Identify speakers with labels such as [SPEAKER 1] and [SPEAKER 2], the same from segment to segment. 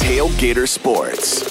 [SPEAKER 1] Tailgater Sports.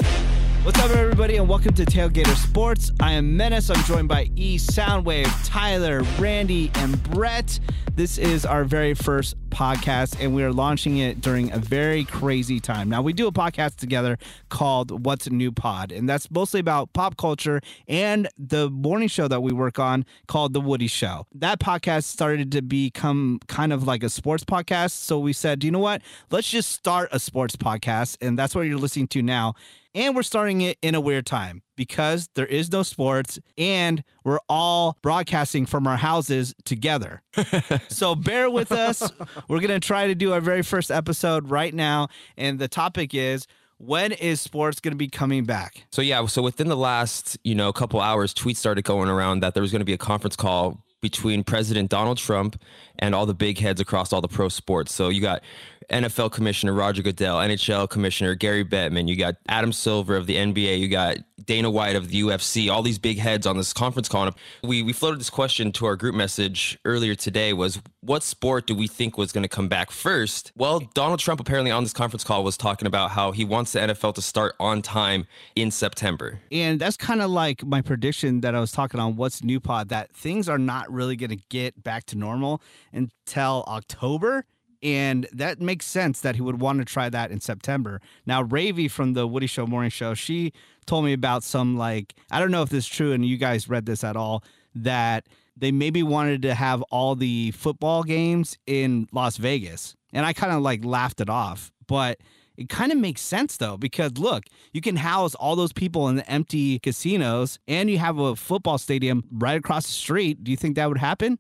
[SPEAKER 2] What's up, everybody, and welcome to Tailgater Sports. I am Menace. I'm joined by E Soundwave, Tyler, Randy, and Brett. This is our very first podcast, and we are launching it during a very crazy time. Now, we do a podcast together called What's New Pod, and that's mostly about pop culture and the morning show that we work on called The Woody Show. That podcast started to become kind of like a sports podcast. So we said, you know what? Let's just start a sports podcast, and that's what you're listening to now. And we're starting it in a weird time because there is no sports and we're all broadcasting from our houses together. so bear with us. We're going to try to do our very first episode right now. And the topic is when is sports going to be coming back?
[SPEAKER 3] So yeah, so within the last, you know, couple hours, tweets started going around that there was going to be a conference call between President Donald Trump and all the big heads across all the pro sports. So you got NFL Commissioner Roger Goodell, NHL Commissioner Gary Bettman, you got Adam Silver of the NBA, you got Dana White of the UFC, all these big heads on this conference call. We we floated this question to our group message earlier today was what sport do we think was going to come back first? Well, Donald Trump apparently on this conference call was talking about how he wants the NFL to start on time in September.
[SPEAKER 2] And that's kind of like my prediction that I was talking on What's New Pod that things are not really going to get back to normal until October. And that makes sense that he would want to try that in September. Now, Ravy from the Woody Show Morning Show, she told me about some, like, I don't know if this is true and you guys read this at all, that they maybe wanted to have all the football games in Las Vegas. And I kind of like laughed it off. But it kind of makes sense though, because look, you can house all those people in the empty casinos and you have a football stadium right across the street. Do you think that would happen?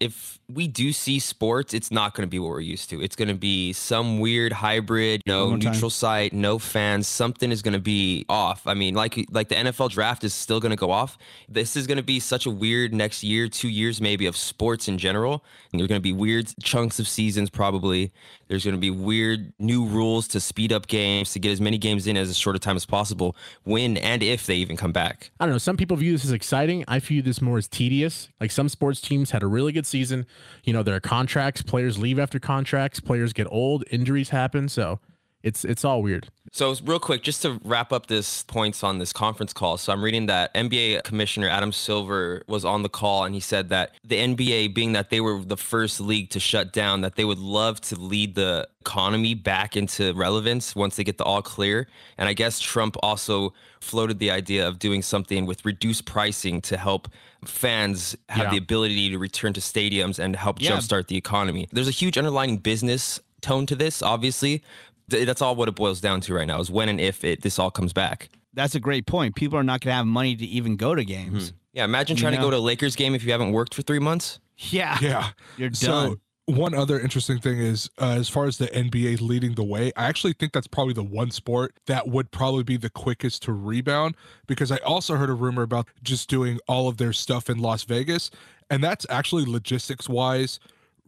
[SPEAKER 3] if we do see sports, it's not going to be what we're used to. It's going to be some weird hybrid, no
[SPEAKER 2] One time.
[SPEAKER 3] neutral site, no fans. Something is going to be off. I mean, like like the NFL draft is still going to go off. This is going to be such a weird next year, two years maybe of sports in general. And there's going to be weird chunks of seasons probably. There's going to be weird new rules to speed up games to get as many games in as a short a time as possible. When and if they even come back.
[SPEAKER 4] I don't know. Some people view this as exciting. I view this more as tedious. Like some sports teams had a really good season. You know, there are contracts, players leave after contracts, players get old, injuries happen. So it's it's all weird.
[SPEAKER 3] So real quick, just to wrap up this points on this conference call. So I'm reading that NBA Commissioner Adam Silver was on the call and he said that the NBA, being that they were the first league to shut down, that they would love to lead the economy back into relevance once they get the all clear. And I guess Trump also floated the idea of doing something with reduced pricing to help fans have
[SPEAKER 4] Yeah.
[SPEAKER 3] the ability to return to stadiums and help
[SPEAKER 2] Yeah.
[SPEAKER 3] jumpstart the economy. There's a huge underlying business tone to this, obviously. That's all what it boils down to right now is when and if it this all comes back.
[SPEAKER 2] That's a great point. People are not going to have money to even go to games. Mm-hmm.
[SPEAKER 3] Yeah, imagine trying
[SPEAKER 2] know?
[SPEAKER 3] to go to a Lakers game if you haven't worked for three months.
[SPEAKER 2] Yeah.
[SPEAKER 5] Yeah.
[SPEAKER 2] You're
[SPEAKER 5] So
[SPEAKER 2] done.
[SPEAKER 5] One other interesting thing is, uh, as far as the NBA leading the way, I actually think that's probably the one sport that would probably be the quickest to rebound. Because I also heard a rumor about just doing all of their stuff in Las Vegas, and that's actually logistics wise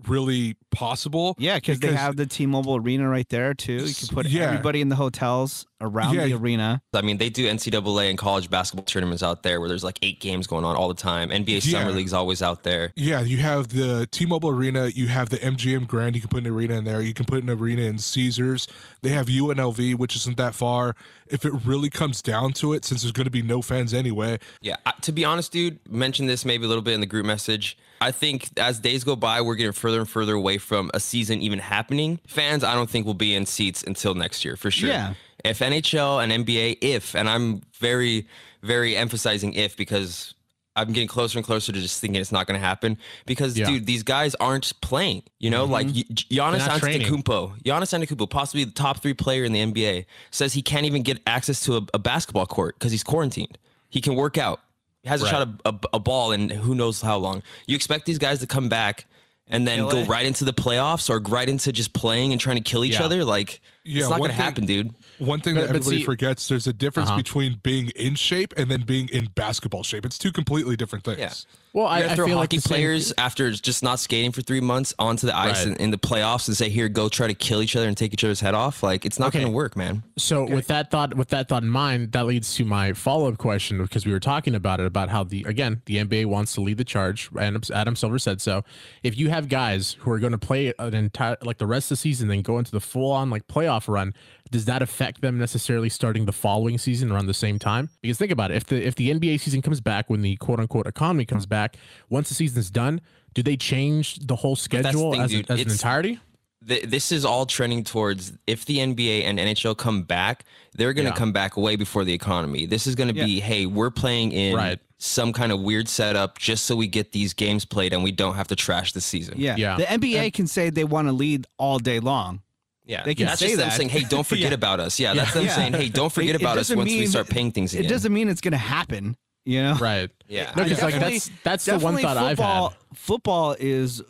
[SPEAKER 5] really possible.
[SPEAKER 2] Yeah, because they have the T-Mobile Arena right there too. You can put
[SPEAKER 5] Yeah.
[SPEAKER 2] everybody in the hotels around
[SPEAKER 5] Yeah.
[SPEAKER 2] the arena.
[SPEAKER 3] I mean, they do NCAA and college basketball tournaments out there where there's like eight games going on all the time. NBA Summer League's always out there.
[SPEAKER 5] Yeah, you have the T-Mobile Arena, you have the MGM Grand. You can put an arena in there. You can put an arena in Caesars. They have UNLV, which isn't that far. If it really comes down to it, since there's going to be no fans anyway,
[SPEAKER 3] Yeah, to be honest, dude, mentioned this maybe a little bit in the group message. I think as days go by, we're getting further and further away from a season even happening. Fans, I don't think will be in seats until next year for sure.
[SPEAKER 2] Yeah.
[SPEAKER 3] If NHL and NBA, if, and I'm very, very emphasizing if because I'm getting closer and closer to just thinking it's not going to happen because,
[SPEAKER 4] Yeah.
[SPEAKER 3] dude, these guys aren't playing. You know, like mm-hmm. y- Giannis
[SPEAKER 4] They're not training.
[SPEAKER 3] Antetokounmpo, Giannis Antetokounmpo, possibly the top three player in the NBA, says he can't even get access to a, a basketball court because he's quarantined. He can work out. He hasn't
[SPEAKER 4] Right.
[SPEAKER 3] shot a, a, a ball in who knows how long. You expect these guys to come back and then
[SPEAKER 2] Kill
[SPEAKER 3] go right into the playoffs or right into just playing and trying to kill each
[SPEAKER 4] Yeah.
[SPEAKER 3] other? Like,
[SPEAKER 5] Yeah,
[SPEAKER 3] it's not
[SPEAKER 5] one
[SPEAKER 3] gonna
[SPEAKER 5] thing-
[SPEAKER 3] happen, dude.
[SPEAKER 5] One thing
[SPEAKER 4] But-
[SPEAKER 5] that everybody
[SPEAKER 4] see-
[SPEAKER 5] forgets: there's a difference
[SPEAKER 4] Uh-huh.
[SPEAKER 5] between being in shape and then being in basketball shape. It's two completely different things.
[SPEAKER 3] Yeah.
[SPEAKER 4] Well, I, I
[SPEAKER 3] throw
[SPEAKER 4] feel like
[SPEAKER 3] hockey
[SPEAKER 4] same-
[SPEAKER 3] players after just not skating for three months onto the ice
[SPEAKER 4] Right.
[SPEAKER 3] in, in the playoffs and say, "Here, go try to kill each other and take each other's head off." Like it's not
[SPEAKER 4] Okay.
[SPEAKER 3] gonna work, man.
[SPEAKER 4] So with that thought, with that thought in mind, that leads to my follow up question because we were talking about it about how the again the NBA wants to lead the charge. And Adam Silver said so. If you have guys who are going to play an entire like the rest of the season, then go into the full on like playoff run, does that affect them necessarily starting the following season around the same time? Because think about it, if the if the NBA season comes back when the quote unquote economy comes back, once the season's done, do they change the whole
[SPEAKER 3] that's the
[SPEAKER 4] schedule
[SPEAKER 3] thing,
[SPEAKER 4] as,
[SPEAKER 3] dude.
[SPEAKER 4] as an entirety?
[SPEAKER 3] Th- this is all trending towards if the NBA and NHL come back, they're going to
[SPEAKER 4] Yeah.
[SPEAKER 3] come back way before the economy. This is going to be, hey, we're playing in
[SPEAKER 4] Right.
[SPEAKER 3] some kind of weird setup just so we get these games played and we don't have to trash the season.
[SPEAKER 2] Yeah.
[SPEAKER 4] Yeah.
[SPEAKER 2] The NBA can say they want to lead all day long.
[SPEAKER 3] Yeah,
[SPEAKER 2] They can
[SPEAKER 3] that's
[SPEAKER 2] say
[SPEAKER 3] just them
[SPEAKER 2] that.
[SPEAKER 3] saying, "Hey, don't forget
[SPEAKER 2] Yeah.
[SPEAKER 3] about us." Yeah, that's them
[SPEAKER 2] Yeah.
[SPEAKER 3] saying, "Hey, don't forget
[SPEAKER 2] It- it
[SPEAKER 3] about us
[SPEAKER 2] doesn't
[SPEAKER 3] once we start paying things
[SPEAKER 2] It doesn't mean it's going to happen, you know?
[SPEAKER 4] Right.
[SPEAKER 3] Yeah.
[SPEAKER 4] No, because like that's that's the one
[SPEAKER 2] Definitely
[SPEAKER 4] thought I've
[SPEAKER 2] football,
[SPEAKER 4] had.
[SPEAKER 2] Football is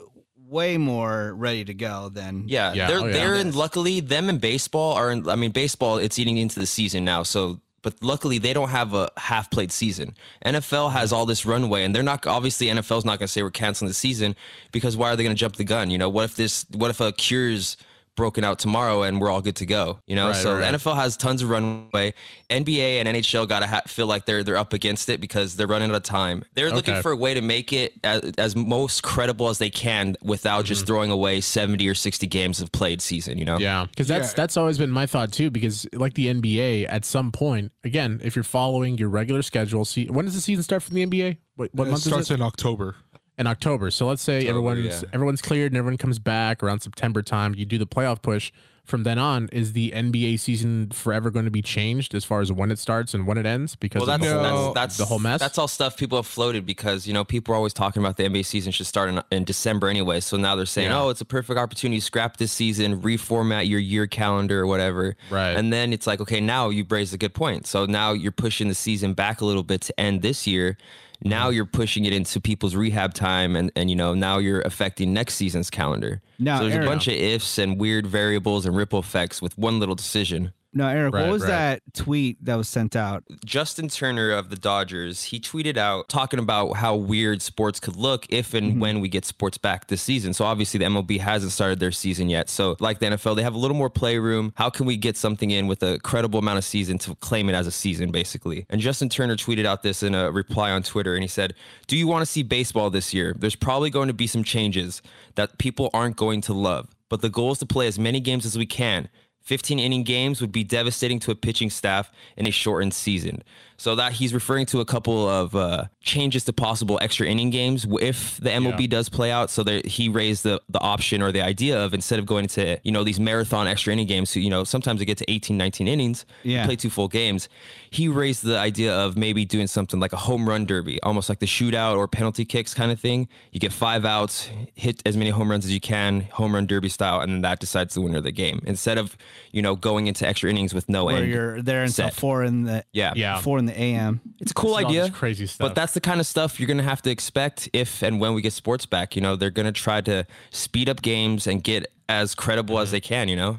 [SPEAKER 2] way more ready to go than
[SPEAKER 3] Yeah,
[SPEAKER 4] Yeah,
[SPEAKER 3] they're
[SPEAKER 4] oh, yeah.
[SPEAKER 3] they're in. Luckily, them and baseball are. In, I mean, baseball it's eating into the season now. So, but luckily they don't have a half played season. NFL has all this runway, and they're not obviously NFL's not going to say we're canceling the season because why are they going to jump the gun? You know, what if this? What if a cure's broken out tomorrow and we're all good to go? You know,
[SPEAKER 4] Right,
[SPEAKER 3] so
[SPEAKER 4] right, right.
[SPEAKER 3] the NFL has tons of runway. NBA and NHL got to ha- feel like they're they're up against it because they're running out of time. They're looking for a way to make it as, as most credible as they can without just mm-hmm. throwing away 70 or 60 games of played season, you know?
[SPEAKER 4] Yeah, because that's
[SPEAKER 5] Yeah.
[SPEAKER 4] that's always been my thought too. Because like the NBA, at some point, again, if you're following your regular schedule, see when does the season start for the NBA? What, what
[SPEAKER 5] it
[SPEAKER 4] month
[SPEAKER 5] starts
[SPEAKER 4] is it?
[SPEAKER 5] in October.
[SPEAKER 4] In October. So let's say
[SPEAKER 3] October,
[SPEAKER 4] everyone's
[SPEAKER 3] yeah.
[SPEAKER 4] everyone's cleared and everyone comes back around September time. You do the playoff push. From then on, is the NBA season forever going to be changed as far as when it starts and when it ends? Because
[SPEAKER 3] Well, that's,
[SPEAKER 4] the, whole,
[SPEAKER 3] that's
[SPEAKER 4] the whole mess.
[SPEAKER 3] That's all stuff people have floated because you know people are always talking about the NBA season should start in, in December anyway. So now they're saying,
[SPEAKER 4] Yeah.
[SPEAKER 3] oh, it's a perfect opportunity to scrap this season, reformat your year calendar or whatever.
[SPEAKER 4] Right.
[SPEAKER 3] And then it's like, okay, now you've raised a good point. So now you're pushing the season back a little bit to end this year.
[SPEAKER 4] Mm-hmm.
[SPEAKER 3] Now you're pushing it into people's rehab time, and, and you know now you're affecting next season's calendar.
[SPEAKER 2] Now,
[SPEAKER 3] so there's
[SPEAKER 2] Aaron-
[SPEAKER 3] a bunch of ifs and weird variables and ripple effects with one little decision.
[SPEAKER 2] No, Eric,
[SPEAKER 4] Right,
[SPEAKER 2] what was
[SPEAKER 4] right.
[SPEAKER 2] that tweet that was sent out?
[SPEAKER 3] Justin Turner of the Dodgers, he tweeted out talking about how weird sports could look if and
[SPEAKER 2] Mm-hmm.
[SPEAKER 3] when we get sports back this season. So obviously the MLB hasn't started their season yet. So like the NFL, they have a little more playroom. How can we get something in with a credible amount of season to claim it as a season, basically? And Justin Turner tweeted out this in a reply on Twitter, and he said, "Do you want to see baseball this year? There's probably going to be some changes that people aren't going to love, but the goal is to play as many games as we can." 15 inning games would be devastating to a pitching staff in a shortened season. So that he's referring to a couple of uh, changes to possible extra inning games if the MLB does play out. So there, he raised the the option or the idea of instead of going to you know these marathon extra inning games, so, you know sometimes they get to 18, 19 innings,
[SPEAKER 2] Yeah.
[SPEAKER 3] play two full games. He raised the idea of maybe doing something like a home run derby, almost like the shootout or penalty kicks kind of thing. You get five outs, hit as many home runs as you can, home run derby style, and then that decides the winner of the game. Instead of you know going into extra innings with no
[SPEAKER 2] Where
[SPEAKER 3] end.
[SPEAKER 2] you're there until
[SPEAKER 3] set.
[SPEAKER 2] four in the
[SPEAKER 3] Yeah.
[SPEAKER 4] Yeah.
[SPEAKER 2] four in the AM.
[SPEAKER 3] It's a cool
[SPEAKER 4] It's
[SPEAKER 3] idea.
[SPEAKER 4] crazy stuff.
[SPEAKER 3] But that's the kind of stuff you're going to have to expect if and when we get sports back. You know, they're going to try to speed up games and get as credible
[SPEAKER 4] Mm-hmm.
[SPEAKER 3] as they can, you know?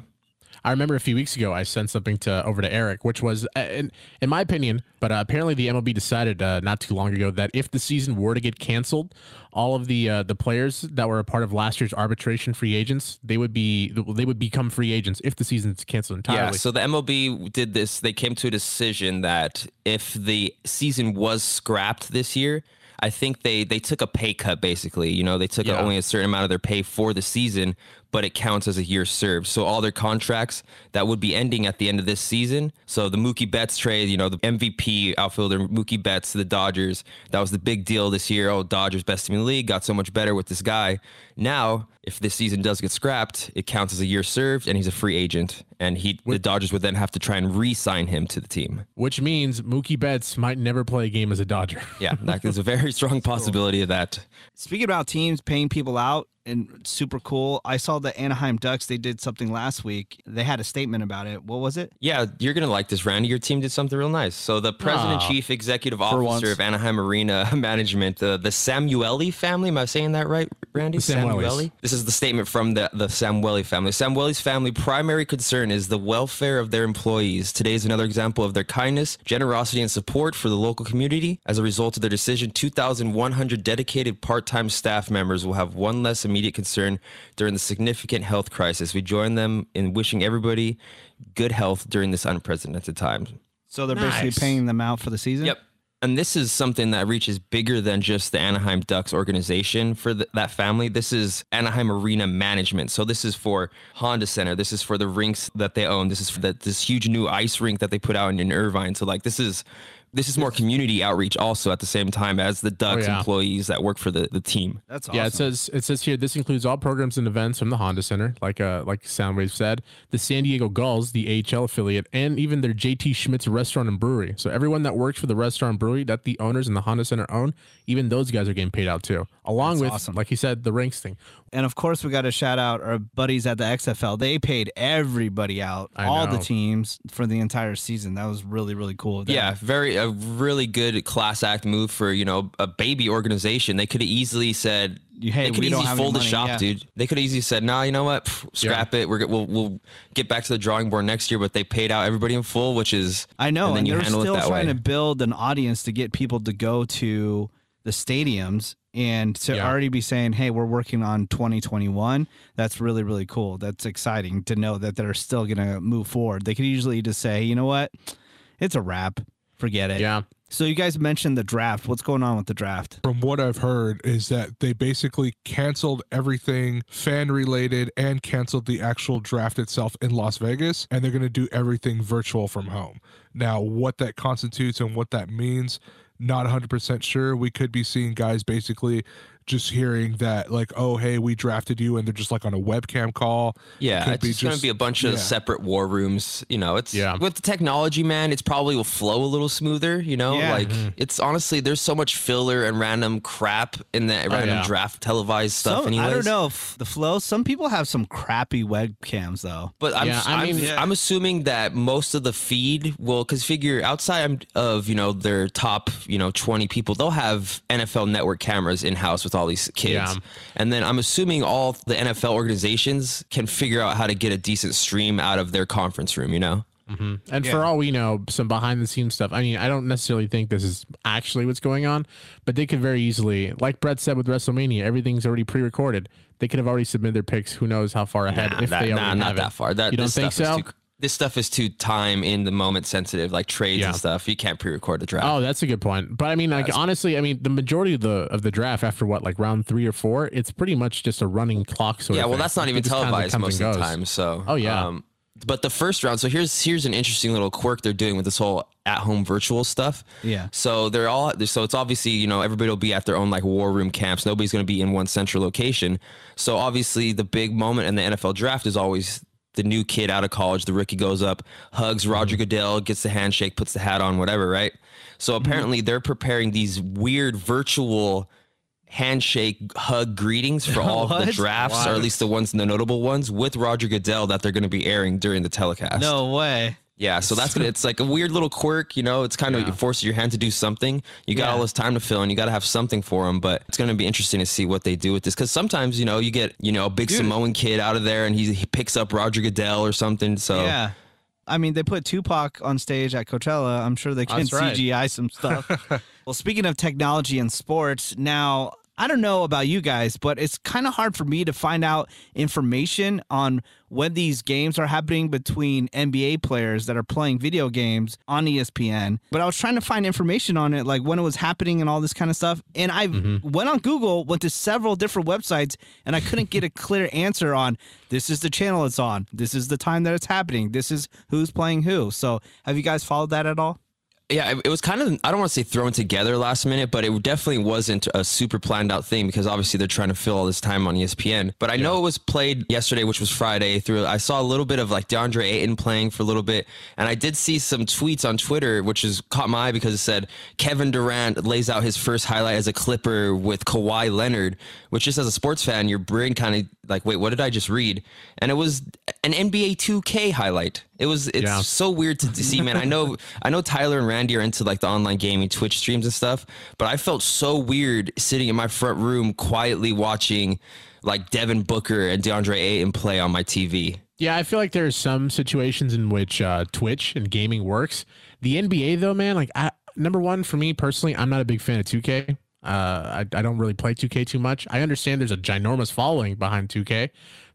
[SPEAKER 4] I remember a few weeks ago I sent something to over to Eric, which was, uh, in, in my opinion, but uh, apparently the MLB decided uh, not too long ago that if the season were to get canceled, all of the uh, the players that were a part of last year's arbitration free agents, they would be they would become free agents if the season's canceled entirely.
[SPEAKER 3] Yeah, so the MLB did this. They came to a decision that if the season was scrapped this year, I think they they took a pay cut basically. You know, they took
[SPEAKER 4] Yeah.
[SPEAKER 3] only a certain amount of their pay for the season, but it counts as a year served. So all their contracts that would be ending at the end of this season. So the Mookie Betts trade, you know, the MVP outfielder Mookie Betts to the Dodgers, that was the big deal this year. Oh, Dodgers best team in the league, got so much better with this guy. Now, if this season does get scrapped, it counts as a year served, and he's a free agent, and he the Dodgers would then have to try and re-sign him to the team.
[SPEAKER 4] which means Mookie Betts might never play a game as a Dodger.
[SPEAKER 3] Yeah, that is a very strong possibility of that.
[SPEAKER 2] Speaking about teams paying people out, and super cool. I saw the Anaheim Ducks. They did something last week. They had a statement about it. What was it?
[SPEAKER 3] Yeah, you're gonna like this, Randy. Your team did something real nice. So the president,
[SPEAKER 4] Oh.
[SPEAKER 3] chief executive officer of Anaheim Arena Management, the the Samueli family. Am I saying that right, Randy?
[SPEAKER 4] The Samuelis.
[SPEAKER 3] This is the statement from the the Samueli family. Samueli's family primary concern is the welfare of their employees. Today is another example of their kindness, generosity, and support for the local community. As a result of their decision, 2,100 dedicated part-time staff members will have one less immediate concern during the significant health crisis. We join them in wishing everybody good health during this unprecedented time.
[SPEAKER 2] So they're
[SPEAKER 4] Nice.
[SPEAKER 2] basically paying them out for the season.
[SPEAKER 3] Yep. And this is something that reaches bigger than just the Anaheim Ducks organization for th- that family. This is Anaheim Arena Management. So this is for Honda Center. This is for the rinks that they own. This is for that this huge new ice rink that they put out in, in Irvine. So like this is this is more community outreach also at the same time as the Ducks
[SPEAKER 4] yeah.
[SPEAKER 3] employees that work for the, the team.
[SPEAKER 2] That's awesome.
[SPEAKER 4] Yeah, it says it says here this includes all programs and events from the Honda Center, like uh like Soundwave said, the San Diego Gulls, the AHL affiliate, and even their JT Schmid's restaurant and brewery. So everyone that works for the restaurant and brewery that the owners and the Honda Center own, even those guys are getting paid out too. Along
[SPEAKER 2] That's
[SPEAKER 4] with
[SPEAKER 2] awesome.
[SPEAKER 4] like he said, the rinks thing.
[SPEAKER 2] And of course, we got to shout out our buddies at the XFL. They paid everybody out,
[SPEAKER 4] I
[SPEAKER 2] all the teams for the entire season. That was really, really cool. of them.
[SPEAKER 3] Yeah, very a really good class act move for you know a baby organization. They could have easily said,
[SPEAKER 2] hey,
[SPEAKER 3] they could
[SPEAKER 2] we don't
[SPEAKER 3] easily fold the shop,
[SPEAKER 2] yeah.
[SPEAKER 3] dude. They could have easily said, nah, you know what, Pff, scrap it. We're we'll we'll get back to the drawing board next year. But they paid out everybody in full, which is
[SPEAKER 2] I know.
[SPEAKER 3] and
[SPEAKER 2] And,
[SPEAKER 3] then you
[SPEAKER 2] they're still trying
[SPEAKER 3] way.
[SPEAKER 2] to build an audience to get people to go to the stadiums and to
[SPEAKER 4] Yeah.
[SPEAKER 2] already be saying, hey, we're working on 2021. That's really, really cool. That's exciting to know that they're still going to move forward. They could usually just say, you know what? It's a wrap. Forget it.
[SPEAKER 4] Yeah.
[SPEAKER 2] So you guys mentioned the draft. What's going on with the draft?
[SPEAKER 5] From what I've heard, is that they basically canceled everything fan related and canceled the actual draft itself in Las Vegas, and they're going to do everything virtual from home. Now, what that constitutes and what that means, not 100% sure. We could be seeing guys basically just hearing that, like, oh, hey, we drafted you, and they're just like on a webcam call.
[SPEAKER 3] Yeah,
[SPEAKER 5] Could
[SPEAKER 3] it's just going to be a bunch of
[SPEAKER 5] yeah.
[SPEAKER 3] separate war rooms. You know, it's
[SPEAKER 4] Yeah.
[SPEAKER 3] with the technology, man. It's probably will flow a little smoother. You know,
[SPEAKER 2] Yeah.
[SPEAKER 3] like
[SPEAKER 4] Mm-hmm.
[SPEAKER 3] it's honestly there's so much filler and random crap in that random
[SPEAKER 4] yeah.
[SPEAKER 3] draft televised stuff.
[SPEAKER 2] Some-
[SPEAKER 3] anyways,
[SPEAKER 2] I don't know if the flow. Some people have some crappy webcams though.
[SPEAKER 3] But I'm,
[SPEAKER 4] Yeah, I
[SPEAKER 3] I'm,
[SPEAKER 4] mean-
[SPEAKER 3] I'm assuming that most of the feed will, because figure outside of you know their top you know 20 people, they'll have NFL Network cameras in house with all these kids,
[SPEAKER 4] Yeah.
[SPEAKER 3] and then I'm assuming all the NFL organizations can figure out how to get a decent stream out of their conference room. You know, mm-hmm.
[SPEAKER 4] And for all we know, some behind the scenes stuff. I mean, I don't necessarily think this is actually what's going on, but they could very easily, like Brett said with WrestleMania, everything's already pre-recorded. They could have already submitted their picks. Who knows how far ahead
[SPEAKER 3] Nah,
[SPEAKER 4] if
[SPEAKER 3] that-
[SPEAKER 4] they
[SPEAKER 3] nah, not
[SPEAKER 4] have
[SPEAKER 3] that
[SPEAKER 4] it.
[SPEAKER 3] far. That
[SPEAKER 4] you don't
[SPEAKER 3] this
[SPEAKER 4] think so?
[SPEAKER 3] Too, this stuff is too time in the moment sensitive, like trades
[SPEAKER 4] Yeah.
[SPEAKER 3] and stuff. You can't pre-record the draft.
[SPEAKER 4] Oh, that's a good point. But I mean, like honestly, I mean, the majority of the of the draft after what, like round three or four, it's pretty much just a running clock. Sort
[SPEAKER 3] yeah,
[SPEAKER 4] of
[SPEAKER 3] well,
[SPEAKER 4] thing.
[SPEAKER 3] that's not even
[SPEAKER 4] just kinda
[SPEAKER 3] televised most of the time. So,
[SPEAKER 4] Oh, yeah.
[SPEAKER 3] Um, but the first round, so here's here's an interesting little quirk they're doing with this whole at-home virtual stuff.
[SPEAKER 2] Yeah.
[SPEAKER 3] So they're all so it's obviously you know everybody will be at their own like war room camps. Nobody's going to be in one central location. So obviously the big moment in the NFL draft is always the new kid out of college. The rookie goes up, hugs mm-hmm. Roger Goodell, gets the handshake, puts the hat on, whatever, right? So mm-hmm. apparently they're preparing these weird virtual handshake hug greetings for all of the drafts, or at least the ones and the notable ones, with Roger Goodell that they're going to be airing during the telecast.
[SPEAKER 2] No way.
[SPEAKER 3] Yeah, so that's gonna. It's like a weird little quirk, you know. It's kind of
[SPEAKER 4] Yeah.
[SPEAKER 3] it forces your hand to do something. You got
[SPEAKER 2] Yeah.
[SPEAKER 3] all this time to fill, and you got to have something for them. But it's gonna be interesting to see what they do with this, because sometimes you know you get you know a big Samoan kid out of there, and he, he picks up Roger Goodell or something. So
[SPEAKER 2] Yeah. I mean, they put Tupac on stage at Coachella. I'm sure they oh, can
[SPEAKER 4] That's right.
[SPEAKER 2] CGI some stuff. well, speaking of technology and sports, now I don't know about you guys, but it's kind of hard for me to find out information on when these games are happening between NBA players that are playing video games on ESPN. But I was trying to find information on it, like when it was happening and all this kind of stuff. And I mm-hmm. went on Google, went to several different websites, and I couldn't get a clear answer on this is the channel it's on, this is the time that it's happening, this is who's playing who. So have you guys followed that at all?
[SPEAKER 3] Yeah, it, was kind of I don't want to say thrown together last minute, but it definitely wasn't a super planned out thing because obviously they're trying to fill all this time on ESPN. But I know it was played yesterday, which was Friday. Through I saw a little bit of like DeAndre Ayton playing for a little bit, and I did see some tweets on Twitter, which has caught my eye because it said Kevin Durant lays out his first highlight as a Clipper with Kawhi Leonard, which just as a sports fan, your brain kind of like, wait, what did I just read? And it was an NBA 2K highlight. It was it's
[SPEAKER 4] Yeah.
[SPEAKER 3] so weird to, to see, man. I know I know Tyler and Randy are into like the online gaming Twitch streams and stuff, but I felt so weird sitting in my front room quietly watching like Devin Booker and DeAndre Ayton play on my TV.
[SPEAKER 4] Yeah, I feel like there's some situations in which uh, Twitch and gaming works. The NBA, though, man, like I, number one for me personally, I'm not a big fan of 2K. Uh, I, I don't really play 2K too much. I understand there's a ginormous following behind 2K,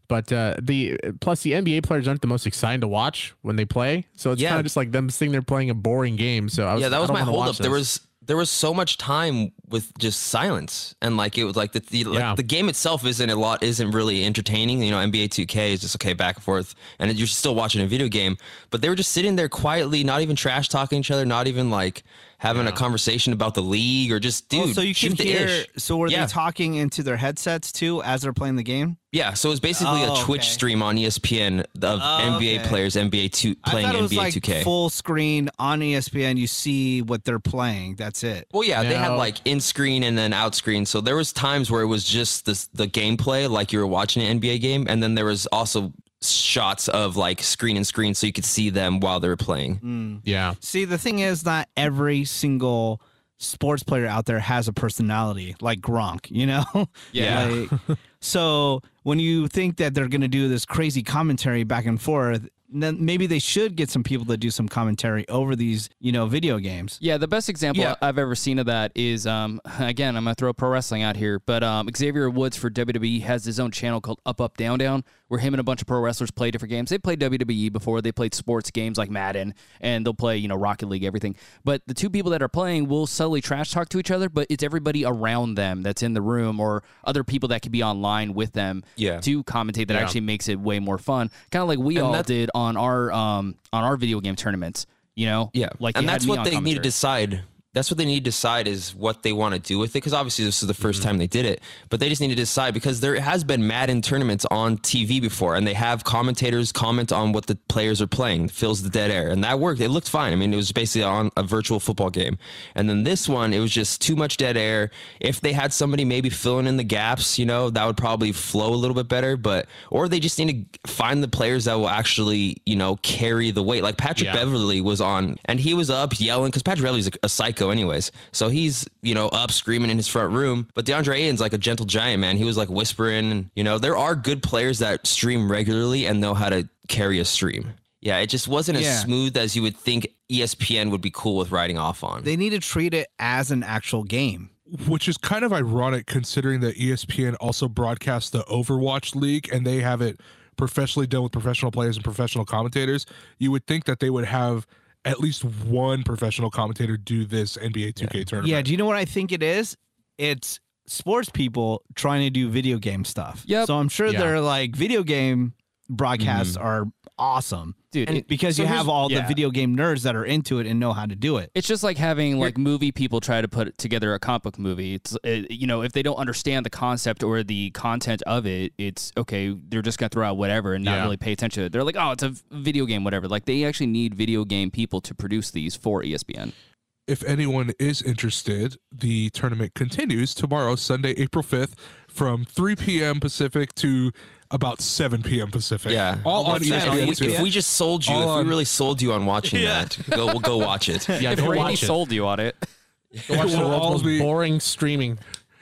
[SPEAKER 4] but uh, the plus the NBA players aren't the most exciting to watch when they play. So it's
[SPEAKER 3] Yeah.
[SPEAKER 4] kind of just like them sitting there playing a boring game. So I was,
[SPEAKER 3] yeah, that was my
[SPEAKER 4] wanna
[SPEAKER 3] hold
[SPEAKER 4] watch
[SPEAKER 3] up. There was there was so much time with just silence, and like it was like the the, like,
[SPEAKER 4] Yeah.
[SPEAKER 3] the game itself isn't a lot isn't really entertaining. You know, NBA 2K is just okay back and forth, and you're still watching a video game. But they were just sitting there quietly, not even trash talking each other, not even like having a conversation about the league or just dude.
[SPEAKER 2] Oh, so you can
[SPEAKER 3] shoot
[SPEAKER 2] hear.
[SPEAKER 3] ish.
[SPEAKER 2] So were
[SPEAKER 3] Yeah.
[SPEAKER 2] they talking into their headsets too as they're playing the game?
[SPEAKER 3] Yeah, so it was basically
[SPEAKER 2] Oh,
[SPEAKER 3] a Twitch
[SPEAKER 2] okay.
[SPEAKER 3] stream on ESPN of oh, NBA
[SPEAKER 2] okay.
[SPEAKER 3] players, NBA two playing
[SPEAKER 2] I thought it was
[SPEAKER 3] NBA
[SPEAKER 2] like
[SPEAKER 3] 2K.
[SPEAKER 2] full screen on ESPN. You see what they're playing. That's it.
[SPEAKER 3] Well, yeah, they had like in screen and then out screen. So there was times where it was just this the gameplay, like you were watching an NBA game, and then there was also shots of like screen and screen, so you could see them while they were playing. Mm.
[SPEAKER 4] yeah.
[SPEAKER 2] See, the thing is, not every single sports player out there has a personality like Gronk, you know?
[SPEAKER 3] Yeah.
[SPEAKER 2] Like, so when you think that they're going to do this crazy commentary back and forth, then maybe they should get some people to do some commentary over these, you know, video games.
[SPEAKER 6] Yeah, the best example
[SPEAKER 3] Yeah.
[SPEAKER 6] I've ever seen of that is, um, again, I'm gonna throw pro wrestling out here, but um, Xavier Woods for WWE has his own channel called Up Up Down Down, where him and a bunch of pro wrestlers play different games. They played WWE before, they played sports games like Madden, and they'll play, you know, Rocket League, everything. But the two people that are playing will subtly trash talk to each other, but it's everybody around them that's in the room or other people that could be online with them
[SPEAKER 3] Yeah.
[SPEAKER 6] to commentate. That
[SPEAKER 4] Yeah.
[SPEAKER 6] actually makes it way more fun, kind of like we
[SPEAKER 3] And
[SPEAKER 6] all did on our um on our video game tournaments. You know,
[SPEAKER 3] Yeah,
[SPEAKER 6] like
[SPEAKER 3] and that's what they need to decide. That's what they need to decide is what they want to do with it. Because obviously this is the 1st
[SPEAKER 6] Mm-hmm.
[SPEAKER 3] time they did it, but they just need to decide because there has been Madden tournaments on TV before, and they have commentators comment on what the players are playing, fills the dead air, and that worked. It looked fine. I mean, it was basically on a virtual football game. And then this one, it was just too much dead air. If they had somebody maybe filling in the gaps, you know, that would probably flow a little bit better. But or they just need to find the players that will actually, you know, carry the weight. Like Patrick
[SPEAKER 4] Yeah.
[SPEAKER 3] Beverley was on, and he was up yelling because Patrick Beverley's a, a psycho, anyways. So he's you know up screaming in his front room. But DeAndre Ayton's like a gentle giant, man. He was like whispering. And, you know, there are good players that stream regularly and know how to carry a stream. Yeah, it just wasn't
[SPEAKER 2] Yeah.
[SPEAKER 3] as smooth as you would think ESPN would be cool with riding off on.
[SPEAKER 2] They need to treat it as an actual game.
[SPEAKER 5] which is kind of ironic considering that ESPN also broadcasts the Overwatch League and they have it professionally done with professional players and professional commentators. You would think that they would have at least one professional commentator do this NBA 2K tournament.
[SPEAKER 2] Yeah, do you know what I think it is? It's sports people trying to do video game stuff.
[SPEAKER 6] Yep.
[SPEAKER 2] So I'm sure
[SPEAKER 4] Yeah.
[SPEAKER 2] their like video game broadcasts mm-hmm. are awesome.
[SPEAKER 6] Dude, it-
[SPEAKER 2] because
[SPEAKER 6] so
[SPEAKER 2] you have all
[SPEAKER 6] yeah.
[SPEAKER 2] the video game nerds that are into it and know how to do it.
[SPEAKER 6] It's just like having like movie people try to put together a comic book movie. It's it, you know if they don't understand the concept or the content of it, it's okay. They're just gonna throw out whatever and not
[SPEAKER 4] Yeah.
[SPEAKER 6] really pay attention to it. They're like, oh, it's a video game, whatever. Like they actually need video game people to produce these for ESPN.
[SPEAKER 5] If anyone is interested, the tournament continues tomorrow, Sunday, April 5th, from 3 p.m. Pacific to about 7 p.m. Pacific.
[SPEAKER 3] Yeah.
[SPEAKER 5] All on ESPN.
[SPEAKER 3] if, we, if we just sold you,
[SPEAKER 5] All
[SPEAKER 3] if
[SPEAKER 5] on-
[SPEAKER 3] we really sold you on watching that, go we'll go watch it.
[SPEAKER 4] Yeah,
[SPEAKER 6] If
[SPEAKER 4] we
[SPEAKER 6] Randy
[SPEAKER 4] watch it.
[SPEAKER 6] sold you on it,
[SPEAKER 4] Go watch
[SPEAKER 5] It
[SPEAKER 4] the
[SPEAKER 5] will
[SPEAKER 4] world's
[SPEAKER 5] all
[SPEAKER 4] most
[SPEAKER 5] be-
[SPEAKER 4] boring streaming.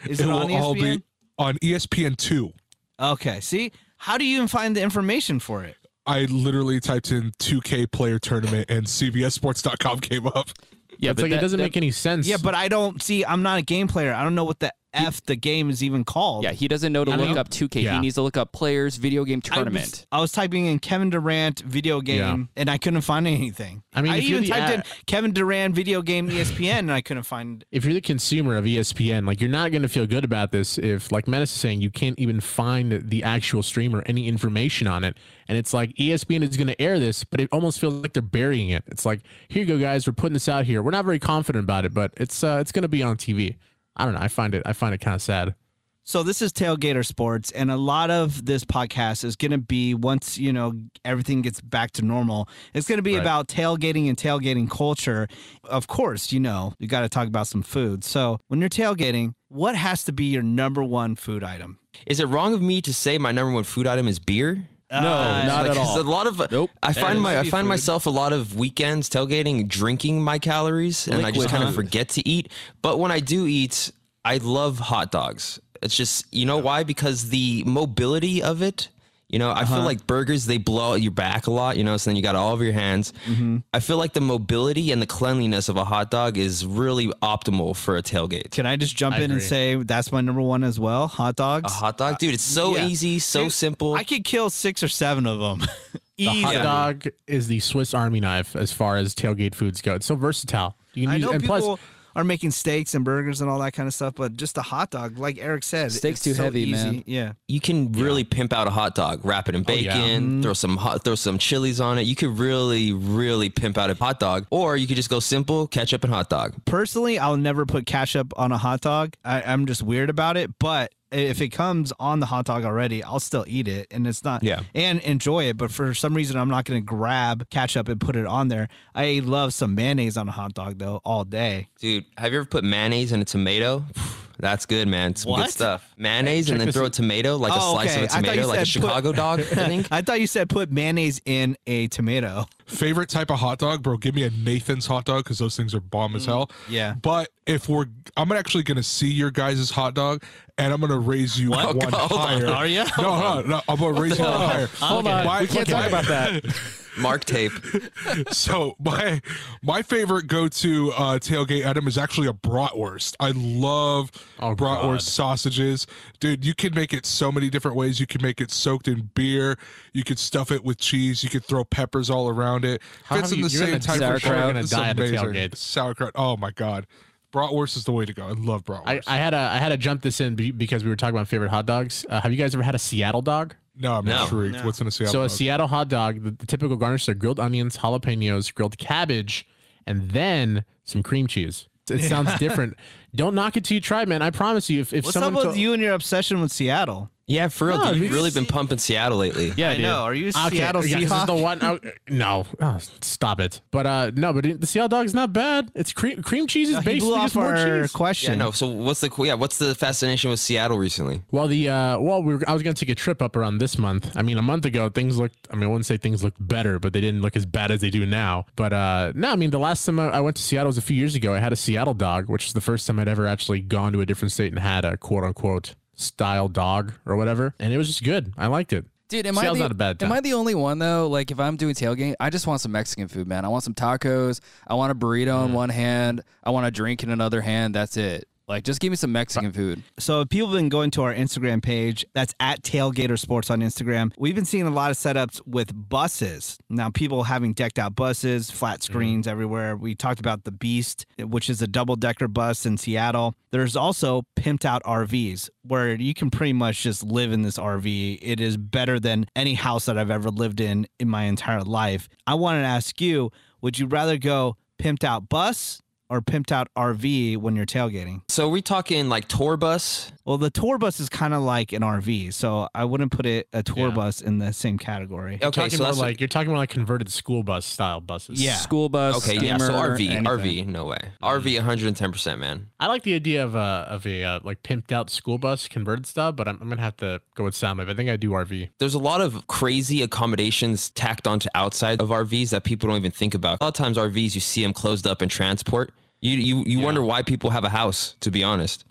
[SPEAKER 2] Is
[SPEAKER 5] it
[SPEAKER 2] it,
[SPEAKER 5] will
[SPEAKER 2] on
[SPEAKER 5] all
[SPEAKER 2] ESPN?
[SPEAKER 5] be on ESPN 2.
[SPEAKER 2] Okay. See, how do you even find the information for it?
[SPEAKER 5] I literally typed in 2K player tournament and CBSSports.com came up.
[SPEAKER 6] Yeah,
[SPEAKER 4] it's
[SPEAKER 6] but
[SPEAKER 4] like
[SPEAKER 6] that-
[SPEAKER 4] it doesn't
[SPEAKER 6] that-
[SPEAKER 4] make any sense.
[SPEAKER 2] Yeah, but I don't see. I'm not a game player. I don't know what the F the game is even called.
[SPEAKER 6] Yeah, he doesn't know to
[SPEAKER 4] I
[SPEAKER 6] look
[SPEAKER 4] mean-
[SPEAKER 6] up 2K.
[SPEAKER 4] Yeah.
[SPEAKER 6] He needs to look up players, video game
[SPEAKER 2] I was-
[SPEAKER 6] tournament.
[SPEAKER 2] I was, typing in Kevin Durant video game and I couldn't find anything.
[SPEAKER 4] I mean,
[SPEAKER 2] I even
[SPEAKER 4] the
[SPEAKER 2] typed in Kevin Durant video game ESPN and I couldn't find.
[SPEAKER 4] if you're the consumer of ESPN, like you're not going to feel good about this if, like Menace is saying, you can't even find the actual stream or any information on it. And it's like ESPN is going to air this, but it almost feels like they're burying it. It's like, here you go, guys, we're putting this out here. We're not very confident about it, but it's uh, it's going to be on TV. I don't know. I find it I find it kind of sad.
[SPEAKER 2] So this is Tailgater Sports, and a lot of this podcast is going to be once you know everything gets back to normal. It's going to be
[SPEAKER 4] Right.
[SPEAKER 2] about tailgating and tailgating culture. Of course, you know you got to talk about some food. So when you're tailgating, what has to be your number one food item?
[SPEAKER 3] Is it wrong of me to say my number one food item is beer?
[SPEAKER 6] No,
[SPEAKER 2] Uh,
[SPEAKER 6] not at all.
[SPEAKER 3] A lot of
[SPEAKER 6] Nope.
[SPEAKER 3] I find my. I find
[SPEAKER 2] Food.
[SPEAKER 3] myself a lot of weekends tailgating, drinking my calories, and I
[SPEAKER 6] Liquid
[SPEAKER 3] just kind of forget to eat. But when I do eat, I love hot dogs. It's just you know why? Because the mobility of it. You know, I feel uh-huh. like burgers they blow out your back a lot. You know, so then you got all of your hands. Mm-hmm. I feel like the mobility and the cleanliness of a hot dog is really optimal for a tailgate.
[SPEAKER 2] Can I just jump
[SPEAKER 4] I
[SPEAKER 2] in and say that's my number one as well? Hot dogs.
[SPEAKER 3] A hot dog, dude. It's so
[SPEAKER 2] yeah.
[SPEAKER 3] easy, so
[SPEAKER 2] Dude,
[SPEAKER 3] simple.
[SPEAKER 2] I could kill six or seven of them.
[SPEAKER 4] The
[SPEAKER 2] Easy.
[SPEAKER 4] hot dog is the Swiss Army knife as far as tailgate foods go. It's so versatile. You can
[SPEAKER 2] I
[SPEAKER 4] use
[SPEAKER 2] know
[SPEAKER 4] and
[SPEAKER 2] people
[SPEAKER 4] plus
[SPEAKER 2] are making steaks and burgers and all that kind of stuff, but just a hot dog, like Eric said,
[SPEAKER 6] Steak's
[SPEAKER 2] it's
[SPEAKER 6] too
[SPEAKER 2] so
[SPEAKER 6] heavy,
[SPEAKER 2] easy.
[SPEAKER 6] man.
[SPEAKER 2] Yeah.
[SPEAKER 3] you can really pimp out a hot dog, wrap it in
[SPEAKER 4] Oh, yeah.
[SPEAKER 3] bacon, mm-hmm. throw some hot, throw some chilies on it. You could really, really pimp out a hot dog, or you could just go simple ketchup and hot dog.
[SPEAKER 2] personally, I'll never put ketchup on a hot dog. I, I'm just weird about it, but if it comes on the hot dog already, I'll still eat it, and it's not
[SPEAKER 3] Yeah.
[SPEAKER 2] and enjoy it. But for some reason, I'm not going to grab ketchup and put it on there. I love some mayonnaise on a hot dog though, all day.
[SPEAKER 3] Dude, have you ever put mayonnaise in a tomato? That's good, man. Some
[SPEAKER 2] What?
[SPEAKER 3] good stuff. Mayonnaise and then throw a tomato, like
[SPEAKER 2] Oh,
[SPEAKER 3] a slice
[SPEAKER 2] okay. I
[SPEAKER 3] of a
[SPEAKER 2] thought you
[SPEAKER 3] tomato, like a
[SPEAKER 2] said put-
[SPEAKER 3] Chicago dog, I think.
[SPEAKER 2] I thought you said put mayonnaise in a tomato.
[SPEAKER 5] Favorite type of hot dog, bro? Give me a Nathan's hot dog because those things are bomb as mm, hell.
[SPEAKER 2] yeah.
[SPEAKER 5] But if we're, I'm actually gonna see your guys' hot dog, and I'm gonna raise you
[SPEAKER 3] What?
[SPEAKER 5] one
[SPEAKER 3] Hold on.
[SPEAKER 5] higher.
[SPEAKER 2] Are ya?
[SPEAKER 5] No, no, no. I'm gonna raise you one higher.
[SPEAKER 6] Hold on.
[SPEAKER 5] My-
[SPEAKER 6] we can't
[SPEAKER 5] my-
[SPEAKER 6] talk about that.
[SPEAKER 3] Mark tape.
[SPEAKER 5] So my my favorite go-to uh, tailgate item is actually a bratwurst. I love
[SPEAKER 4] Oh,
[SPEAKER 5] bratwurst
[SPEAKER 4] God.
[SPEAKER 5] sausages, dude. You can make it so many different ways. You can make it soaked in beer. You could stuff it with cheese. You could throw peppers all around it.
[SPEAKER 4] How
[SPEAKER 5] Fits in the same type of
[SPEAKER 6] sauerkraut.
[SPEAKER 5] It's
[SPEAKER 4] a
[SPEAKER 5] amazing. Sauerkraut. Oh my god, bratwurst is the way to go. I love bratwurst.
[SPEAKER 4] I, I had to I had to jump this in because we were talking about favorite hot dogs. Uh, have you guys ever had a Seattle dog?
[SPEAKER 5] No, I'm
[SPEAKER 3] No.
[SPEAKER 5] intrigued. What's in a Seattle?
[SPEAKER 4] so a
[SPEAKER 5] dog?
[SPEAKER 4] Seattle hot dog, the, the typical garnish are grilled onions, jalapenos, grilled cabbage, and then some cream cheese. It sounds different. Don't knock it till you try, man. I promise you. If, if
[SPEAKER 2] What's
[SPEAKER 4] someone
[SPEAKER 2] up with
[SPEAKER 4] to-
[SPEAKER 2] you and your obsession with Seattle?
[SPEAKER 3] Yeah, for real.
[SPEAKER 4] No,
[SPEAKER 3] dude,
[SPEAKER 4] you
[SPEAKER 3] you've really
[SPEAKER 2] see-
[SPEAKER 3] been pumping Seattle lately.
[SPEAKER 6] Yeah,
[SPEAKER 2] I
[SPEAKER 6] dude.
[SPEAKER 2] know. Are you
[SPEAKER 4] Okay,
[SPEAKER 2] Seattle
[SPEAKER 4] yeah, this is the one. oh, no, oh, stop it. But uh, no, but the Seattle dog's not bad. It's cream cream cheese is
[SPEAKER 2] he
[SPEAKER 4] basically
[SPEAKER 2] blew
[SPEAKER 4] just more cheese.
[SPEAKER 2] question.
[SPEAKER 3] Yeah, no. So what's the yeah? What's the fascination with Seattle recently?
[SPEAKER 4] Well, the uh, well, we were, I was gonna take a trip up around this month. I mean, a month ago things looked. I mean, I wouldn't say things looked better, but they didn't look as bad as they do now. But uh, no, I mean, the last time I I went to Seattle was a few years ago. I had a Seattle dog, which is the first time I'd ever actually gone to a different state and had a quote unquote style dog or whatever, and it was just good. I liked it.
[SPEAKER 6] Dude, am
[SPEAKER 4] Seattle's
[SPEAKER 6] I the,
[SPEAKER 4] not a bad
[SPEAKER 6] am. I the only one though? Like, if I'm doing tailgate, I just want some Mexican food, man. I want some tacos. I want a burrito in mm. one hand. I want a drink in another hand. That's it. Like, just give me some Mexican food.
[SPEAKER 2] So people have been going to our Instagram page, that's at Tailgater Sports on Instagram. We've been seeing a lot of setups with buses. Now people having decked out buses, flat mm-hmm. screens everywhere. We talked about the Beast, which is a double decker bus in Seattle. There's also pimped out RVs where you can pretty much just live in this RV. It is better than any house that I've ever lived in in my entire life. I wanted to ask you, would you rather go pimped out bus or pimped out RV when you're tailgating?
[SPEAKER 3] So we talking like tour bus?
[SPEAKER 2] Well, the tour bus is kind of like an RV, so I wouldn't put it a tour
[SPEAKER 4] Yeah.
[SPEAKER 2] bus in the same category.
[SPEAKER 3] Okay,
[SPEAKER 4] talking
[SPEAKER 3] so
[SPEAKER 4] more
[SPEAKER 3] that's
[SPEAKER 4] like you're talking about like converted school bus style buses.
[SPEAKER 2] Yeah.
[SPEAKER 6] School bus.
[SPEAKER 3] okay. Yeah. So
[SPEAKER 6] steamer,
[SPEAKER 3] RV,
[SPEAKER 6] anything.
[SPEAKER 3] RV, no way. RV, 110 percent, man.
[SPEAKER 4] I like the idea of a of a uh, like pimped out school bus converted style, but I'm, I'm gonna have to go with Soundwave. I think I do RV.
[SPEAKER 3] There's a lot of crazy accommodations tacked onto outside of RVs that people don't even think about. A lot of times RVs, you see them closed up in transport. You you you wonder why people have a house. To be honest.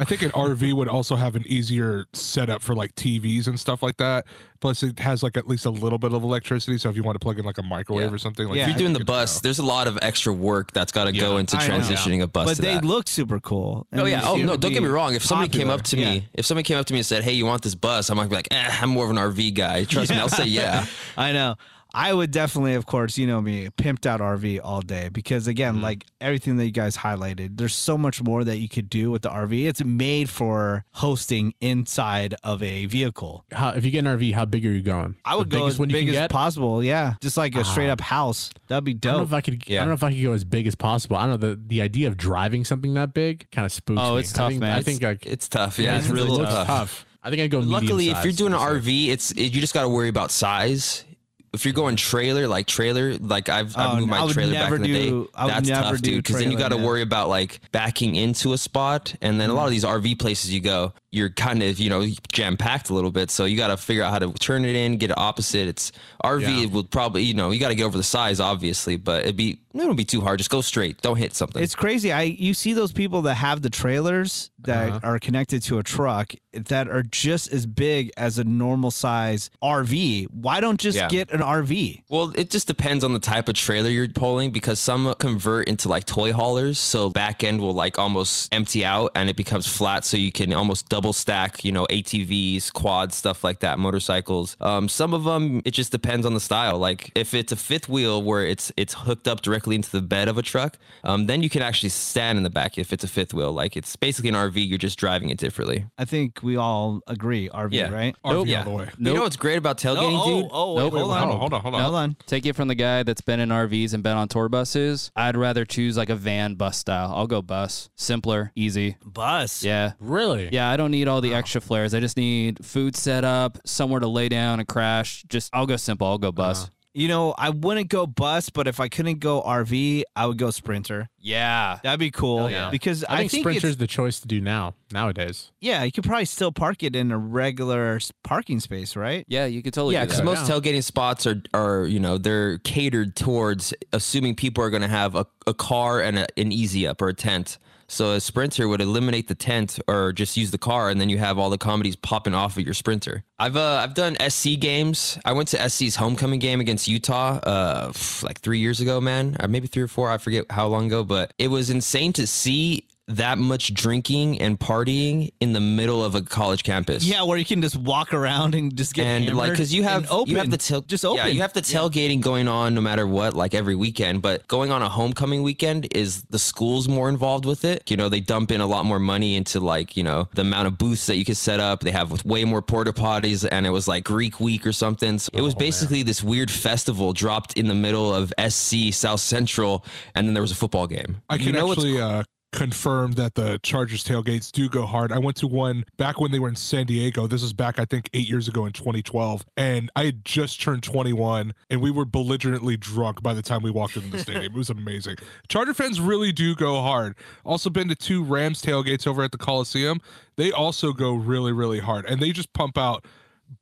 [SPEAKER 5] I think an RV would also have an easier setup for like TVs and stuff like that. Plus, it has like at least a little bit of electricity. So if you want to plug in like a microwave
[SPEAKER 3] Yeah.
[SPEAKER 5] or something, like
[SPEAKER 2] Yeah.
[SPEAKER 3] If you're doing the bus,
[SPEAKER 5] go.
[SPEAKER 3] there's a lot of extra work that's got to go into
[SPEAKER 2] I know.
[SPEAKER 3] transitioning a bus
[SPEAKER 2] but
[SPEAKER 3] to
[SPEAKER 2] they
[SPEAKER 3] that.
[SPEAKER 2] look super cool.
[SPEAKER 3] Oh yeah. Oh no, don't get me wrong. If somebody came up to
[SPEAKER 2] popular.
[SPEAKER 3] me, if somebody came up to me and said, "Hey, you want this bus?" I'm like, like eh, I'm more of an RV guy. Trust me, I'll say yeah.
[SPEAKER 2] I know. I would definitely, of course, you know me, pimped out RV all day because again,
[SPEAKER 3] Mm-hmm.
[SPEAKER 2] like everything that you guys highlighted, there's so much more that you could do with the RV. It's made for hosting inside of a vehicle.
[SPEAKER 4] How, if you get an RV, how big are you going?
[SPEAKER 2] I would
[SPEAKER 4] the
[SPEAKER 2] go
[SPEAKER 4] biggest
[SPEAKER 2] as
[SPEAKER 4] one you
[SPEAKER 2] big
[SPEAKER 4] can
[SPEAKER 2] as
[SPEAKER 4] get?
[SPEAKER 2] possible. Yeah, just like a straight
[SPEAKER 3] Ah.
[SPEAKER 2] up house. That'd be
[SPEAKER 4] I don't know
[SPEAKER 2] dope.
[SPEAKER 4] if I could. I don't know if I could go as big as possible. I don't know the the idea of driving something that big kind of spooks
[SPEAKER 6] Oh,
[SPEAKER 4] me.
[SPEAKER 6] it's
[SPEAKER 4] I
[SPEAKER 6] tough,
[SPEAKER 4] think,
[SPEAKER 6] man.
[SPEAKER 4] I think like
[SPEAKER 3] It's tough. Yeah,
[SPEAKER 2] Yeah,
[SPEAKER 3] it's
[SPEAKER 2] it's
[SPEAKER 3] really tough.
[SPEAKER 4] tough. I think I'd go.
[SPEAKER 3] Luckily, if you're doing an RV, it's it, you just got to worry about size. If you're going trailer, like trailer, like I've, I've
[SPEAKER 2] Oh,
[SPEAKER 3] moved my trailer back in the day.
[SPEAKER 2] do- I would
[SPEAKER 3] That's
[SPEAKER 2] never
[SPEAKER 3] tough,
[SPEAKER 2] do
[SPEAKER 3] dude. Because then you got to worry about like backing into a spot, and then a lot of these RV places you go, you're kind of you know jam packed a little bit. So you got to figure out how to turn it in, get it opposite. It's RV
[SPEAKER 4] Yeah.
[SPEAKER 3] would probably you know you got to get over the size, obviously, but it'd be it won't be too hard. Just go straight. Don't hit something.
[SPEAKER 2] It's crazy. I you see those people that have the trailers that
[SPEAKER 3] Uh-huh.
[SPEAKER 2] are connected to a truck that are just as big as a normal size RV. Why don't just
[SPEAKER 3] Yeah.
[SPEAKER 2] get an RV?
[SPEAKER 3] Well, it just depends on the type of trailer you're pulling because some convert into like toy haulers. So back end will like almost empty out and it becomes flat. So you can almost double stack, you know, ATVs, quads, stuff like that, motorcycles. Um, some of them, it just depends on the style. Like if it's a fifth wheel where it's it's hooked up directly into the bed of a truck, um, then you can actually stand in the back if it's a fifth wheel. Like it's basically an RV, you're just driving it differently.
[SPEAKER 2] I think we all agree RV,
[SPEAKER 3] Yeah.
[SPEAKER 2] right?
[SPEAKER 5] RV
[SPEAKER 3] yeah.
[SPEAKER 5] all the way.
[SPEAKER 3] You know what's great about oh, tailgating,
[SPEAKER 2] oh,
[SPEAKER 3] dude?
[SPEAKER 2] oh,
[SPEAKER 6] Nope.
[SPEAKER 2] wait, hold,
[SPEAKER 5] Hold
[SPEAKER 2] on.
[SPEAKER 5] on, hold on, hold on.
[SPEAKER 2] Hold on.
[SPEAKER 6] Take it from the guy that's been in RVs and been on tour buses. I'd rather choose like a van bus style. I'll go bus. Simpler, easy.
[SPEAKER 2] Bus.
[SPEAKER 6] Yeah.
[SPEAKER 4] really.
[SPEAKER 6] Yeah, I don't need all the extra flares. I just need food set up, somewhere to lay down and crash. Just I'll go simple. I'll go bus. Uh-huh.
[SPEAKER 2] You know, I wouldn't go bus, but if I couldn't go RV, I would go Sprinter.
[SPEAKER 6] Yeah.
[SPEAKER 2] That'd be cool.
[SPEAKER 6] yeah.
[SPEAKER 2] Because
[SPEAKER 4] I think,
[SPEAKER 2] think
[SPEAKER 4] Sprinter's
[SPEAKER 2] it's,
[SPEAKER 4] the choice to do now nowadays.
[SPEAKER 2] yeah, you could probably still park it in a regular parking space, right?
[SPEAKER 6] Yeah, you could totally
[SPEAKER 3] Yeah, because most
[SPEAKER 4] Yeah.
[SPEAKER 3] tailgating spots are are you know they're catered towards assuming people are going to have a, a car and a, an easy up or a tent. So a sprinter would eliminate the tent or just use the car, and then you have all the comedies popping off of your sprinter. I've uh, I've done SC games. I went to SC's homecoming game against Utah uh like three years ago, man, or maybe three or four. I forget how long ago, but it was insane to see that much drinking and partying in the middle of a college campus.
[SPEAKER 2] Yeah, where you can just walk around and just get
[SPEAKER 3] and like because you have
[SPEAKER 2] open.
[SPEAKER 3] you have the tail
[SPEAKER 2] just open.
[SPEAKER 3] yeah you have the tailgating going on no matter what like every weekend but going on a homecoming weekend is the school's more involved with it. You know they dump in a lot more money into like you know the amount of booths that you can set up. They have way more porta potties and it was like greek week or something. So it was basically this weird festival dropped in the middle of sc south central and then there was a football game.
[SPEAKER 5] I
[SPEAKER 3] You
[SPEAKER 5] can
[SPEAKER 3] know what's
[SPEAKER 5] actually uh, confirm that the Chargers tailgates do go hard. I went to one back when they were in San Diego. This was back, I think, eight years ago in 2012. And I had just turned 21 and we were belligerently drunk by the time we walked into the stadium. It was amazing. Charger fans really do go hard. Also, been to two Rams tailgates over at the Coliseum. They also go really, really hard. And they just pump out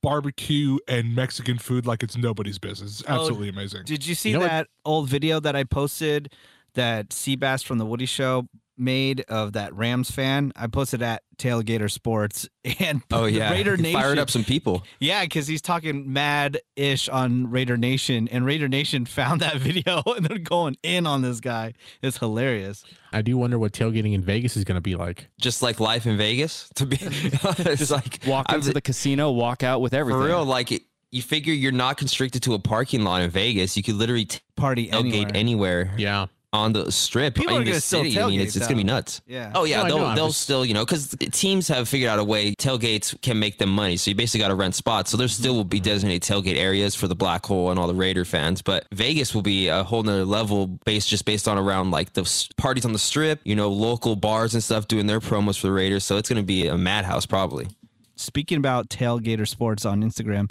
[SPEAKER 5] barbecue and Mexican food like it's nobody's business. It's oh, absolutely amazing.
[SPEAKER 2] Did you see
[SPEAKER 4] You know what-
[SPEAKER 2] that old video that I posted that Seabass from the Woody Show made of that Rams fan? I posted at Tailgater Sports and
[SPEAKER 3] oh yeah
[SPEAKER 2] Raider
[SPEAKER 3] He
[SPEAKER 2] Nation.
[SPEAKER 3] fired up some people
[SPEAKER 2] Yeah, because he's talking mad ish on Raider Nation, and Raider Nation found that video and they're going in on this guy. It's hilarious.
[SPEAKER 4] I do wonder what tailgating in Vegas is going to be like.
[SPEAKER 3] just like life in vegas to be it's like
[SPEAKER 6] walk into the casino, walk out with everything.
[SPEAKER 3] For real, like it, you figure you're not constricted to a parking lot in Vegas. You could literally
[SPEAKER 2] Party
[SPEAKER 3] tailgate
[SPEAKER 2] anywhere.
[SPEAKER 3] anywhere
[SPEAKER 4] Yeah.
[SPEAKER 3] On the strip
[SPEAKER 2] People
[SPEAKER 3] in the city. I mean, it's, it's gonna be nuts.
[SPEAKER 2] Yeah.
[SPEAKER 3] Oh yeah,
[SPEAKER 4] No,
[SPEAKER 3] they'll
[SPEAKER 4] know,
[SPEAKER 3] they'll
[SPEAKER 4] just-
[SPEAKER 3] still you know because teams have figured out a way tailgates can make them money. So you basically got to rent spots. So there still will be mm-hmm. designated tailgate areas for the Black Hole and all the Raider fans. But Vegas will be a whole nother level based just based on around like the parties on the strip. You know, local bars and stuff doing their promos for the Raiders. So it's gonna be a madhouse probably.
[SPEAKER 2] Speaking about Tailgater Sports on Instagram,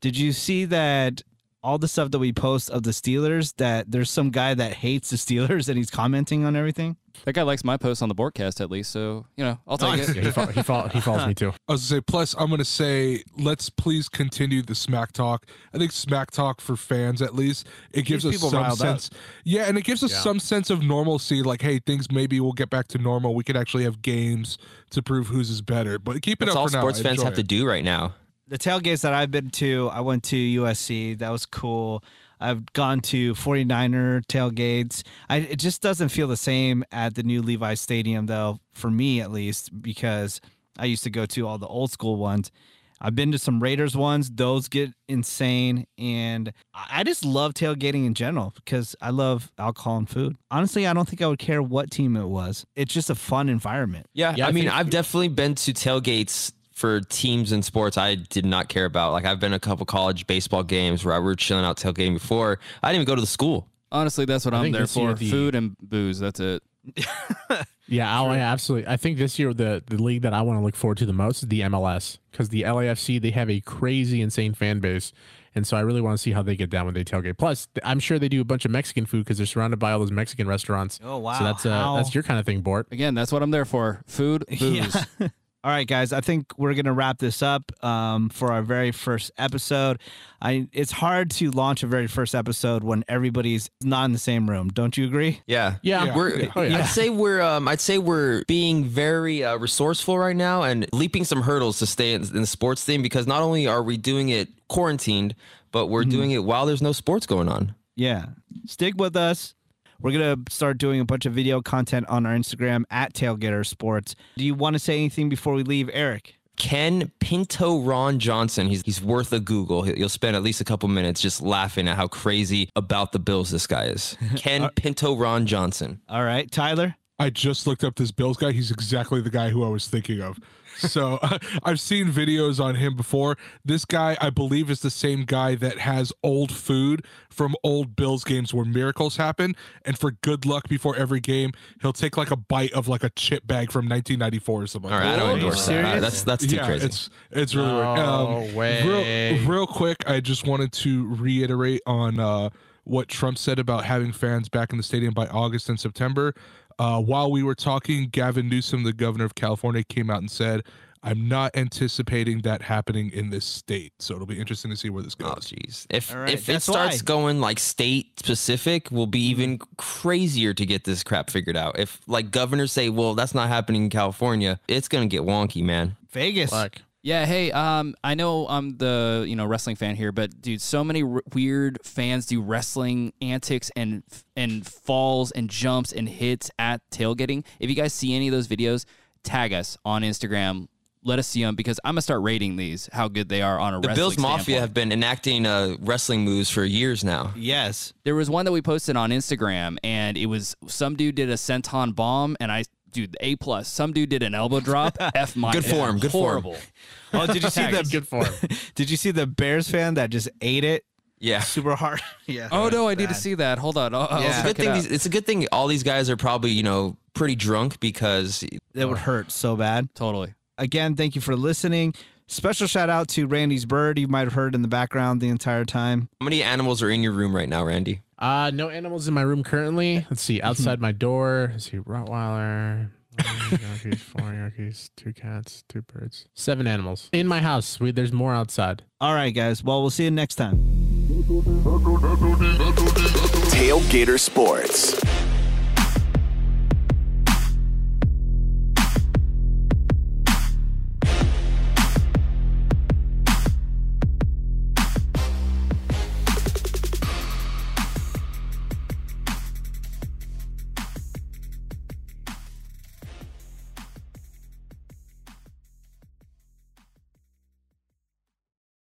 [SPEAKER 2] did you see that all the stuff that we post of the Steelers that there's some guy that hates the Steelers and he's commenting on everything?
[SPEAKER 6] That guy likes my post on the broadcast at least, so you know I'll take oh,
[SPEAKER 4] Yeah,
[SPEAKER 6] it.
[SPEAKER 4] he, fo- he, fo- he follows me too.
[SPEAKER 5] I was gonna say, plus I'm gonna say, let's please continue the smack talk. I think smack talk for fans at least it gives us
[SPEAKER 2] people
[SPEAKER 5] some
[SPEAKER 2] riled up.
[SPEAKER 5] sense. Yeah, and it gives us
[SPEAKER 4] Yeah.
[SPEAKER 5] some sense of normalcy. Like, hey, things maybe will get back to normal. We could actually have games to prove whose is better. But keep it
[SPEAKER 3] That's
[SPEAKER 5] up
[SPEAKER 3] all
[SPEAKER 5] for now.
[SPEAKER 3] sports
[SPEAKER 5] I
[SPEAKER 3] fans
[SPEAKER 5] enjoy
[SPEAKER 3] have to do right now.
[SPEAKER 2] The tailgates that I've been to, I went to USC. That was cool. I've gone to 49er tailgates. I, it just doesn't feel the same at the new Levi Stadium, though, for me at least, because I used to go to all the old school ones. I've been to some Raiders ones. Those get insane. And I I just love tailgating in general because I love alcohol and food. Honestly, I don't think I would care what team it was. It's just a fun environment.
[SPEAKER 3] Yeah,
[SPEAKER 4] Yeah,
[SPEAKER 3] I,
[SPEAKER 4] I
[SPEAKER 3] mean,
[SPEAKER 4] think-
[SPEAKER 3] I've definitely been to tailgates for teams and sports I did not care about. Like I've been to a couple college baseball games where I were chilling out tailgating before. I didn't even go to the school.
[SPEAKER 6] Honestly, that's what
[SPEAKER 4] I
[SPEAKER 6] I'm there for:
[SPEAKER 4] the-
[SPEAKER 6] food and booze. That's it.
[SPEAKER 4] Yeah, I'll, absolutely. I think this year the the league that I want to look forward to the most is the MLS because the LAFC they have a crazy insane fan base, and so I really want to see how they get down when they tailgate. Plus, I'm sure they do a bunch of Mexican food because they're surrounded by all those Mexican restaurants.
[SPEAKER 2] Oh, wow.
[SPEAKER 4] So that's uh, that's your kind of thing, Bort.
[SPEAKER 6] Again, that's what I'm there for: food, booze.
[SPEAKER 2] All right, guys. I think we're gonna wrap this up um, for our very first episode. I it's hard to launch a very first episode when everybody's not in the same room. Don't you agree?
[SPEAKER 3] Yeah,
[SPEAKER 4] Yeah.
[SPEAKER 5] Yeah.
[SPEAKER 3] We're,
[SPEAKER 4] Oh, yeah.
[SPEAKER 3] I'd say we're um, I'd say we're being very uh, resourceful right now and leaping some hurdles to stay in, in the sports theme because not only are we doing it quarantined, but we're doing it while there's no sports going on.
[SPEAKER 2] Yeah. Stick with us. We're gonna start doing a bunch of video content on our Instagram at Tailgater Sports. Do you want to say anything before we leave, Eric?
[SPEAKER 3] Ken Pinto Ron Johnson. He's he's worth a Google. He'll- You'll spend at least a couple minutes just laughing at how crazy about the Bills this guy is. Ken uh, Pinto Ron Johnson.
[SPEAKER 2] All right, Tyler.
[SPEAKER 5] I just looked up this Bills guy. He's exactly the guy who I was thinking of. So I've seen videos on him before. This guy, I believe, is the same guy that has old food from old Bills games where miracles happen. And for good luck before every game, he'll take like a bite of like a chip bag from 1994 or something.
[SPEAKER 3] All right, I don't endorse that. All right, that's that's too
[SPEAKER 5] yeah,
[SPEAKER 3] crazy.
[SPEAKER 5] it's it's really weird.
[SPEAKER 4] No way.
[SPEAKER 5] Real, real quick, I just wanted to reiterate on uh, what Trump said about having fans back in the stadium by August and September. Uh, while we were talking, Gavin Newsom, the governor of California, came out and said, "I'm not anticipating that happening in this state." So it'll be interesting to see where this
[SPEAKER 3] Oh
[SPEAKER 5] goes.
[SPEAKER 3] jeez. If
[SPEAKER 2] All right,
[SPEAKER 3] if it starts
[SPEAKER 2] why.
[SPEAKER 3] going like state specific, we'll be even crazier to get this crap figured out. If like governors say, "Well, that's not happening in California," it's gonna get wonky, man.
[SPEAKER 2] Vegas.
[SPEAKER 4] Like,
[SPEAKER 6] Yeah, hey, um, I know I'm the you know wrestling fan here, but dude, so many r- weird fans do wrestling antics and and falls and jumps and hits at tailgating. If you guys see any of those videos, tag us on Instagram. Let us see them because I'm gonna start rating these how good they are on a wrestling.
[SPEAKER 3] The
[SPEAKER 6] wrestling
[SPEAKER 3] Bills Mafia have been enacting uh, wrestling moves for years now.
[SPEAKER 2] Yes.
[SPEAKER 6] There was one that we posted on Instagram, and it was some dude did a senton bomb, and I dude A plus. Some dude did an elbow drop. F my
[SPEAKER 3] Good form, good form.
[SPEAKER 6] horrible.
[SPEAKER 2] Oh, did you see the
[SPEAKER 4] good for him.
[SPEAKER 2] Did you see the Bears fan that just ate it
[SPEAKER 3] Yeah.
[SPEAKER 2] super hard? yeah.
[SPEAKER 6] Oh no, I
[SPEAKER 2] Bad.
[SPEAKER 6] need to see that. Hold on. I'll, I'll
[SPEAKER 2] Yeah.
[SPEAKER 3] It's a good thing.
[SPEAKER 6] out.
[SPEAKER 3] These, it's a good thing. All these guys are probably you know pretty drunk because
[SPEAKER 2] That would hurt so bad.
[SPEAKER 6] Totally.
[SPEAKER 2] Again, thank you for listening. Special shout out to Randy's bird. You might have heard in the background the entire time.
[SPEAKER 3] how many animals are in your room right now, Randy?
[SPEAKER 4] Uh, no animals in my room currently. Let's see. Outside my door, let's see. Rottweiler, one Yorkies, four Yorkies, two cats, two birds, seven animals in my house. We, there's more outside.
[SPEAKER 2] All right, guys. Well, we'll see you next time.
[SPEAKER 1] Tailgater Sports.